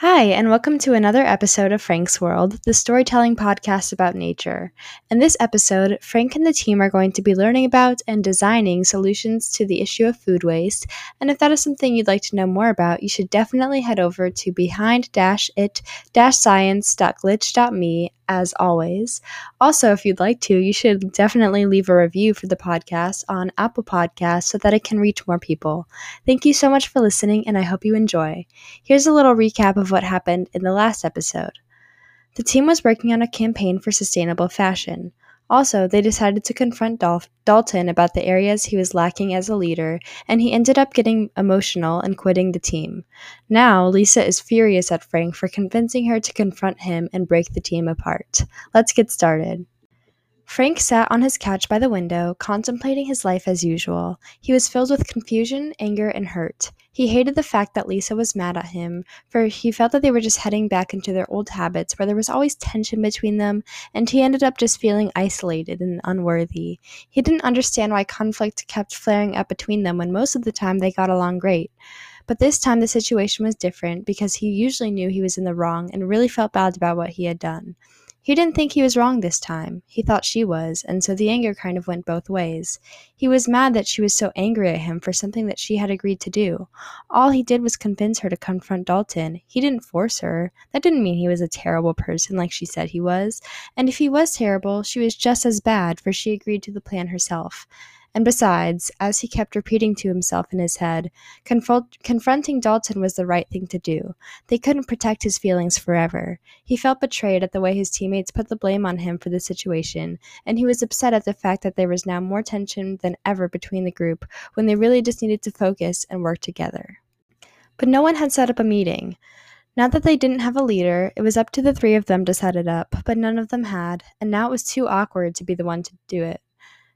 Hi, and welcome to another episode of Frank's World, the storytelling podcast about nature. In this episode, Frank and the team are going to be learning about and designing solutions to the issue of food waste. And if that is something you'd like to know more about, you should definitely head over to behind it science.glitch.me as always. Also, if you'd like to, you should definitely leave a review for the podcast on Apple Podcasts so that it can reach more people. Thank you so much for listening, and I hope you enjoy. Here's a little recap of what happened in the last episode. The team was working on a campaign for sustainable fashion. Also, they decided to confront Dal- Dalton about the areas he was lacking as a leader, and he ended up getting emotional and quitting the team. Now, Lisa is furious at Frank for convincing her to confront him and break the team apart. Let's get started. Frank sat on his couch by the window, contemplating his life as usual. He was filled with confusion, anger, and hurt. He hated the fact that Lisa was mad at him, for he felt that they were just heading back into their old habits where there was always tension between them, and he ended up just feeling isolated and unworthy. He didn't understand why conflict kept flaring up between them when most of the time they got along great. But this time the situation was different because he usually knew he was in the wrong and really felt bad about what he had done. He didn't think he was wrong this time. He thought she was, and so the anger kind of went both ways. He was mad that she was so angry at him for something that she had agreed to do. All he did was convince her to confront Dalton. He didn't force her. That didn't mean he was a terrible person like she said he was. And if he was terrible, she was just as bad, for she agreed to the plan herself. And besides, as he kept repeating to himself in his head, confronting Dalton was the right thing to do. They couldn't protect his feelings forever. He felt betrayed at the way his teammates put the blame on him for the situation, and he was upset at the fact that there was now more tension than ever between the group when they really just needed to focus and work together. But no one had set up a meeting. Now that they didn't have a leader, it was up to the three of them to set it up, but none of them had, and now it was too awkward to be the one to do it.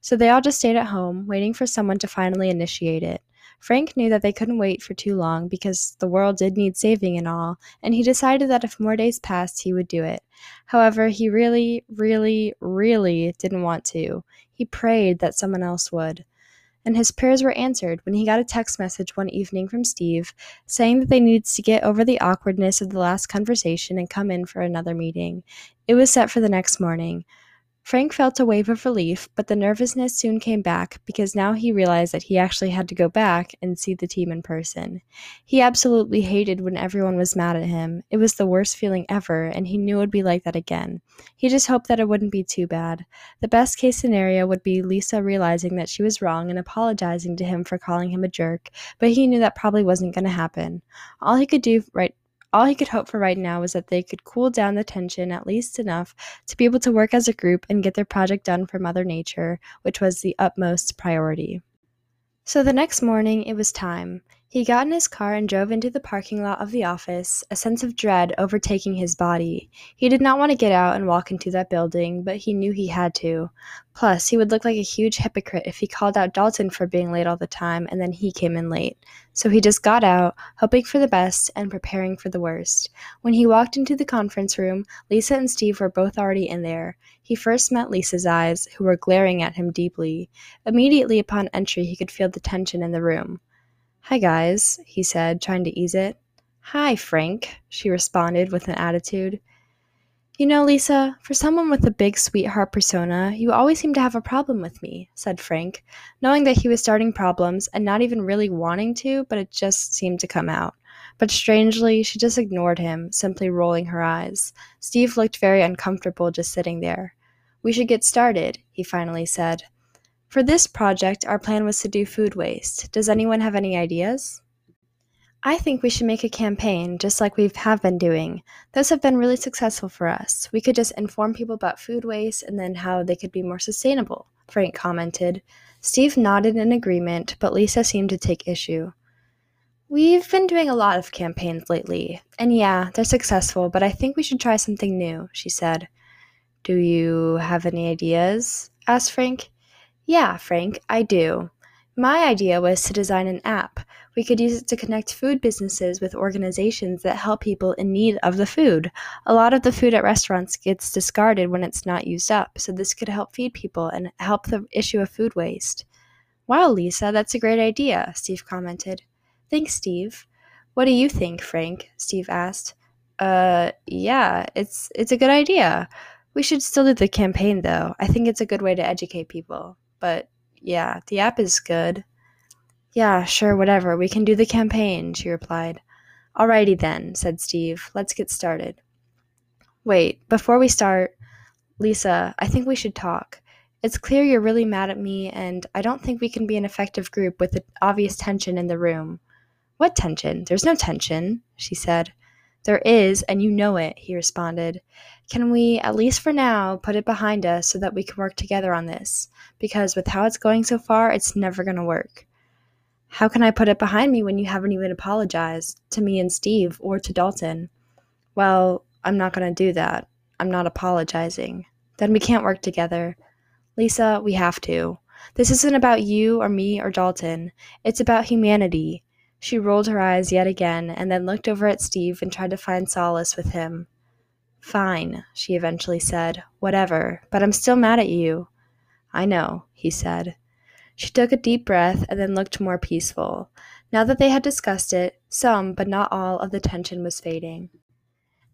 So they all just stayed at home, waiting for someone to finally initiate it. Frank knew that they couldn't wait for too long because the world did need saving and all, and he decided that if more days passed, he would do it. However, he really, really, really didn't want to. He prayed that someone else would. And his prayers were answered when he got a text message one evening from Steve saying that they needed to get over the awkwardness of the last conversation and come in for another meeting. It was set for the next morning. Frank felt a wave of relief, but the nervousness soon came back because now he realized that he actually had to go back and see the team in person. He absolutely hated when everyone was mad at him. It was the worst feeling ever, and he knew it would be like that again. He just hoped that it wouldn't be too bad. The best case scenario would be Lisa realizing that she was wrong and apologizing to him for calling him a jerk, but he knew that probably wasn't going to happen. All he could do right all he could hope for right now was that they could cool down the tension at least enough to be able to work as a group and get their project done for Mother Nature, which was the utmost priority. So the next morning, it was time. He got in his car and drove into the parking lot of the office, a sense of dread overtaking his body. He did not want to get out and walk into that building, but he knew he had to. Plus, he would look like a huge hypocrite if he called out Dalton for being late all the time and then he came in late. So he just got out, hoping for the best and preparing for the worst. When he walked into the conference room, Lisa and Steve were both already in there. He first met Lisa's eyes, who were glaring at him deeply. Immediately upon entry, he could feel the tension in the room. Hi, guys, he said, trying to ease it. Hi, Frank, she responded with an attitude. You know, Lisa, for someone with a big sweetheart persona, you always seem to have a problem with me, said Frank, knowing that he was starting problems and not even really wanting to, but it just seemed to come out. But strangely, she just ignored him, simply rolling her eyes. Steve looked very uncomfortable just sitting there. We should get started, he finally said. For this project, our plan was to do food waste. Does anyone have any ideas? I think we should make a campaign just like we have been doing. Those have been really successful for us. We could just inform people about food waste and then how they could be more sustainable, Frank commented. Steve nodded in agreement, but Lisa seemed to take issue. We've been doing a lot of campaigns lately, and yeah, they're successful, but I think we should try something new, she said. Do you have any ideas? asked Frank. Yeah, Frank, I do. My idea was to design an app. We could use it to connect food businesses with organizations that help people in need of the food. A lot of the food at restaurants gets discarded when it's not used up, so this could help feed people and help the issue of food waste. Wow, Lisa, that's a great idea, Steve commented. Thanks, Steve. What do you think, Frank? Steve asked. Uh, yeah, it's it's a good idea. We should still do the campaign though. I think it's a good way to educate people. But yeah, the app is good. Yeah, sure, whatever. We can do the campaign, she replied. Alrighty then, said Steve. Let's get started. Wait, before we start, Lisa, I think we should talk. It's clear you're really mad at me, and I don't think we can be an effective group with the obvious tension in the room. What tension? There's no tension, she said. There is, and you know it, he responded. Can we, at least for now, put it behind us so that we can work together on this? Because with how it's going so far, it's never going to work. How can I put it behind me when you haven't even apologized to me and Steve or to Dalton? Well, I'm not going to do that. I'm not apologizing. Then we can't work together. Lisa, we have to. This isn't about you or me or Dalton. It's about humanity. She rolled her eyes yet again and then looked over at Steve and tried to find solace with him. Fine, she eventually said. Whatever, but I'm still mad at you. I know, he said. She took a deep breath and then looked more peaceful. Now that they had discussed it, some, but not all, of the tension was fading.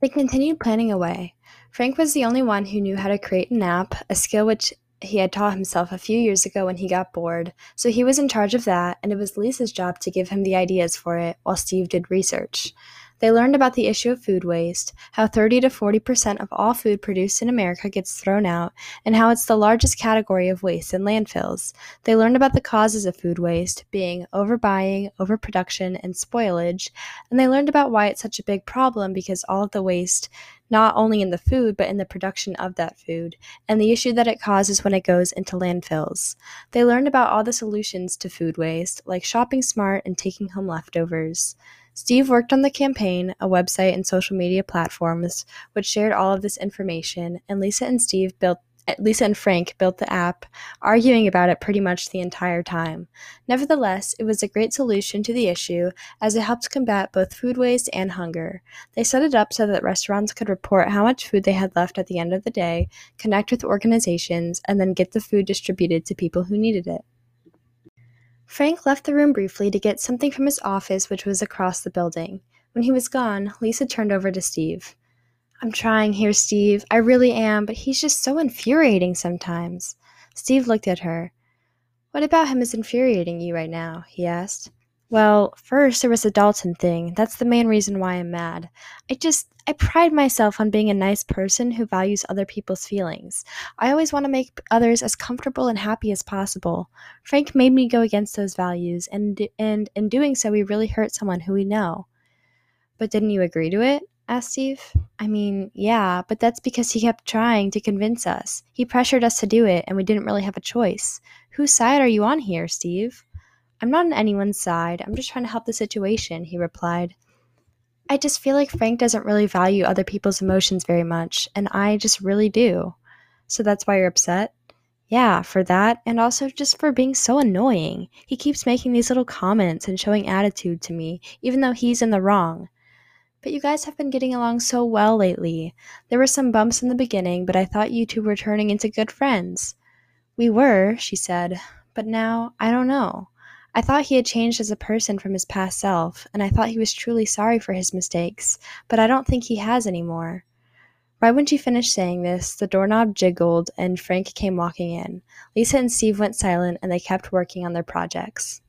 They continued planning away. Frank was the only one who knew how to create an app, a skill which he had taught himself a few years ago when he got bored, so he was in charge of that, and it was Lisa's job to give him the ideas for it while Steve did research. They learned about the issue of food waste, how 30 to 40% of all food produced in America gets thrown out, and how it's the largest category of waste in landfills. They learned about the causes of food waste, being overbuying, overproduction, and spoilage, and they learned about why it's such a big problem because all of the waste not only in the food, but in the production of that food, and the issue that it causes when it goes into landfills. They learned about all the solutions to food waste, like shopping smart and taking home leftovers. Steve worked on the campaign, a website and social media platforms which shared all of this information, and Lisa and Steve built eh, Lisa and Frank built the app, arguing about it pretty much the entire time. Nevertheless, it was a great solution to the issue as it helped combat both food waste and hunger. They set it up so that restaurants could report how much food they had left at the end of the day, connect with organizations, and then get the food distributed to people who needed it. Frank left the room briefly to get something from his office, which was across the building. When he was gone, Lisa turned over to Steve. I'm trying here, Steve. I really am, but he's just so infuriating sometimes. Steve looked at her. What about him is infuriating you right now? he asked. Well, first there was the Dalton thing. That's the main reason why I'm mad. I just I pride myself on being a nice person who values other people's feelings. I always want to make others as comfortable and happy as possible. Frank made me go against those values, and and in doing so, we really hurt someone who we know. But didn't you agree to it? asked Steve. I mean, yeah, but that's because he kept trying to convince us. He pressured us to do it, and we didn't really have a choice. Whose side are you on here, Steve? I'm not on anyone's side. I'm just trying to help the situation, he replied. I just feel like Frank doesn't really value other people's emotions very much, and I just really do. So that's why you're upset? Yeah, for that, and also just for being so annoying. He keeps making these little comments and showing attitude to me, even though he's in the wrong. But you guys have been getting along so well lately. There were some bumps in the beginning, but I thought you two were turning into good friends. We were, she said, but now I don't know. I thought he had changed as a person from his past self, and I thought he was truly sorry for his mistakes, but I don't think he has anymore. Right when she finished saying this, the doorknob jiggled and Frank came walking in. Lisa and Steve went silent and they kept working on their projects.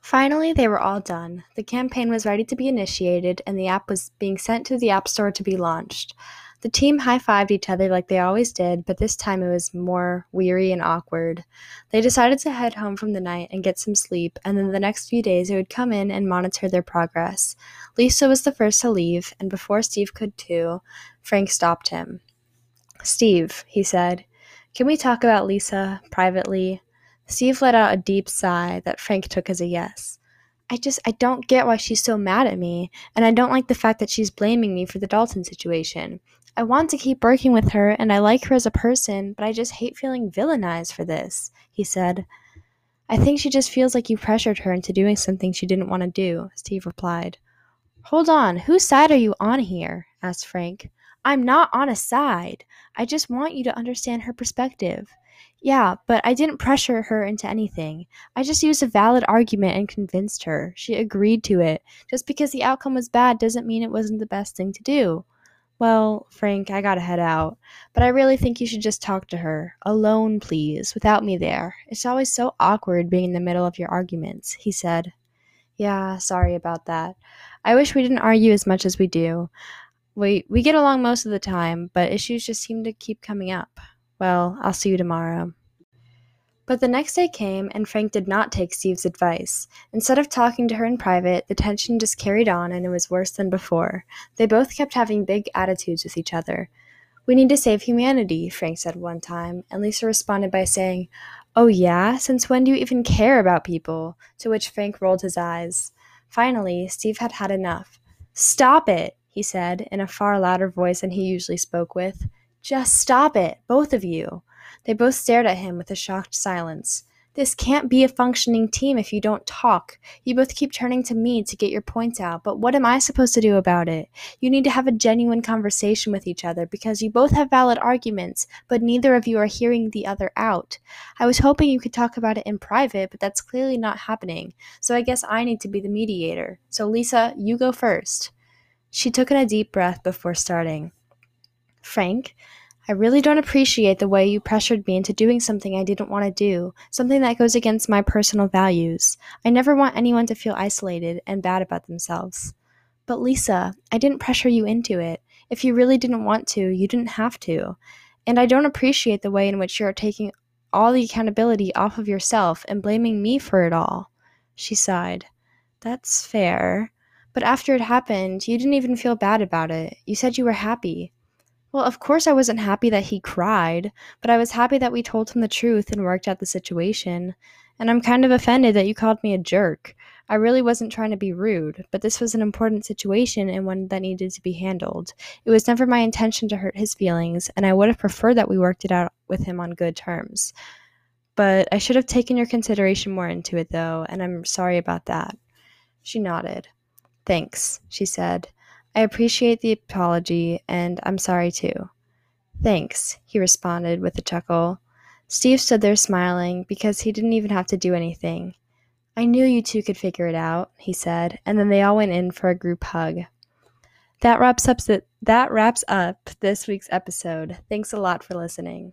Finally, they were all done. The campaign was ready to be initiated, and the app was being sent to the App Store to be launched. The team high fived each other like they always did, but this time it was more weary and awkward. They decided to head home from the night and get some sleep, and then the next few days they would come in and monitor their progress. Lisa was the first to leave, and before Steve could too, Frank stopped him. Steve, he said, can we talk about Lisa privately? Steve let out a deep sigh that Frank took as a yes. I just I don't get why she's so mad at me, and I don't like the fact that she's blaming me for the Dalton situation. I want to keep working with her and I like her as a person, but I just hate feeling villainized for this, he said. I think she just feels like you pressured her into doing something she didn't want to do, Steve replied. Hold on, whose side are you on here? asked Frank. I'm not on a side. I just want you to understand her perspective. Yeah, but I didn't pressure her into anything. I just used a valid argument and convinced her. She agreed to it. Just because the outcome was bad doesn't mean it wasn't the best thing to do. Well, Frank, I gotta head out. But I really think you should just talk to her. Alone, please, without me there. It's always so awkward being in the middle of your arguments, he said. Yeah, sorry about that. I wish we didn't argue as much as we do. We we get along most of the time, but issues just seem to keep coming up. Well, I'll see you tomorrow. But the next day came, and Frank did not take Steve's advice. Instead of talking to her in private, the tension just carried on, and it was worse than before. They both kept having big attitudes with each other. We need to save humanity, Frank said one time, and Lisa responded by saying, Oh, yeah? Since when do you even care about people? To which Frank rolled his eyes. Finally, Steve had had enough. Stop it, he said, in a far louder voice than he usually spoke with. Just stop it, both of you. They both stared at him with a shocked silence. This can't be a functioning team if you don't talk. You both keep turning to me to get your points out, but what am I supposed to do about it? You need to have a genuine conversation with each other because you both have valid arguments, but neither of you are hearing the other out. I was hoping you could talk about it in private, but that's clearly not happening, so I guess I need to be the mediator. So, Lisa, you go first. She took in a deep breath before starting. Frank, I really don't appreciate the way you pressured me into doing something I didn't want to do, something that goes against my personal values. I never want anyone to feel isolated and bad about themselves. But Lisa, I didn't pressure you into it. If you really didn't want to, you didn't have to. And I don't appreciate the way in which you're taking all the accountability off of yourself and blaming me for it all. She sighed. That's fair. But after it happened, you didn't even feel bad about it. You said you were happy. Well, of course, I wasn't happy that he cried, but I was happy that we told him the truth and worked out the situation. And I'm kind of offended that you called me a jerk. I really wasn't trying to be rude, but this was an important situation and one that needed to be handled. It was never my intention to hurt his feelings, and I would have preferred that we worked it out with him on good terms. But I should have taken your consideration more into it, though, and I'm sorry about that. She nodded. Thanks, she said. I appreciate the apology, and I'm sorry too. Thanks, he responded with a chuckle. Steve stood there smiling because he didn't even have to do anything. I knew you two could figure it out, he said, and then they all went in for a group hug. That wraps up that wraps up this week's episode. Thanks a lot for listening.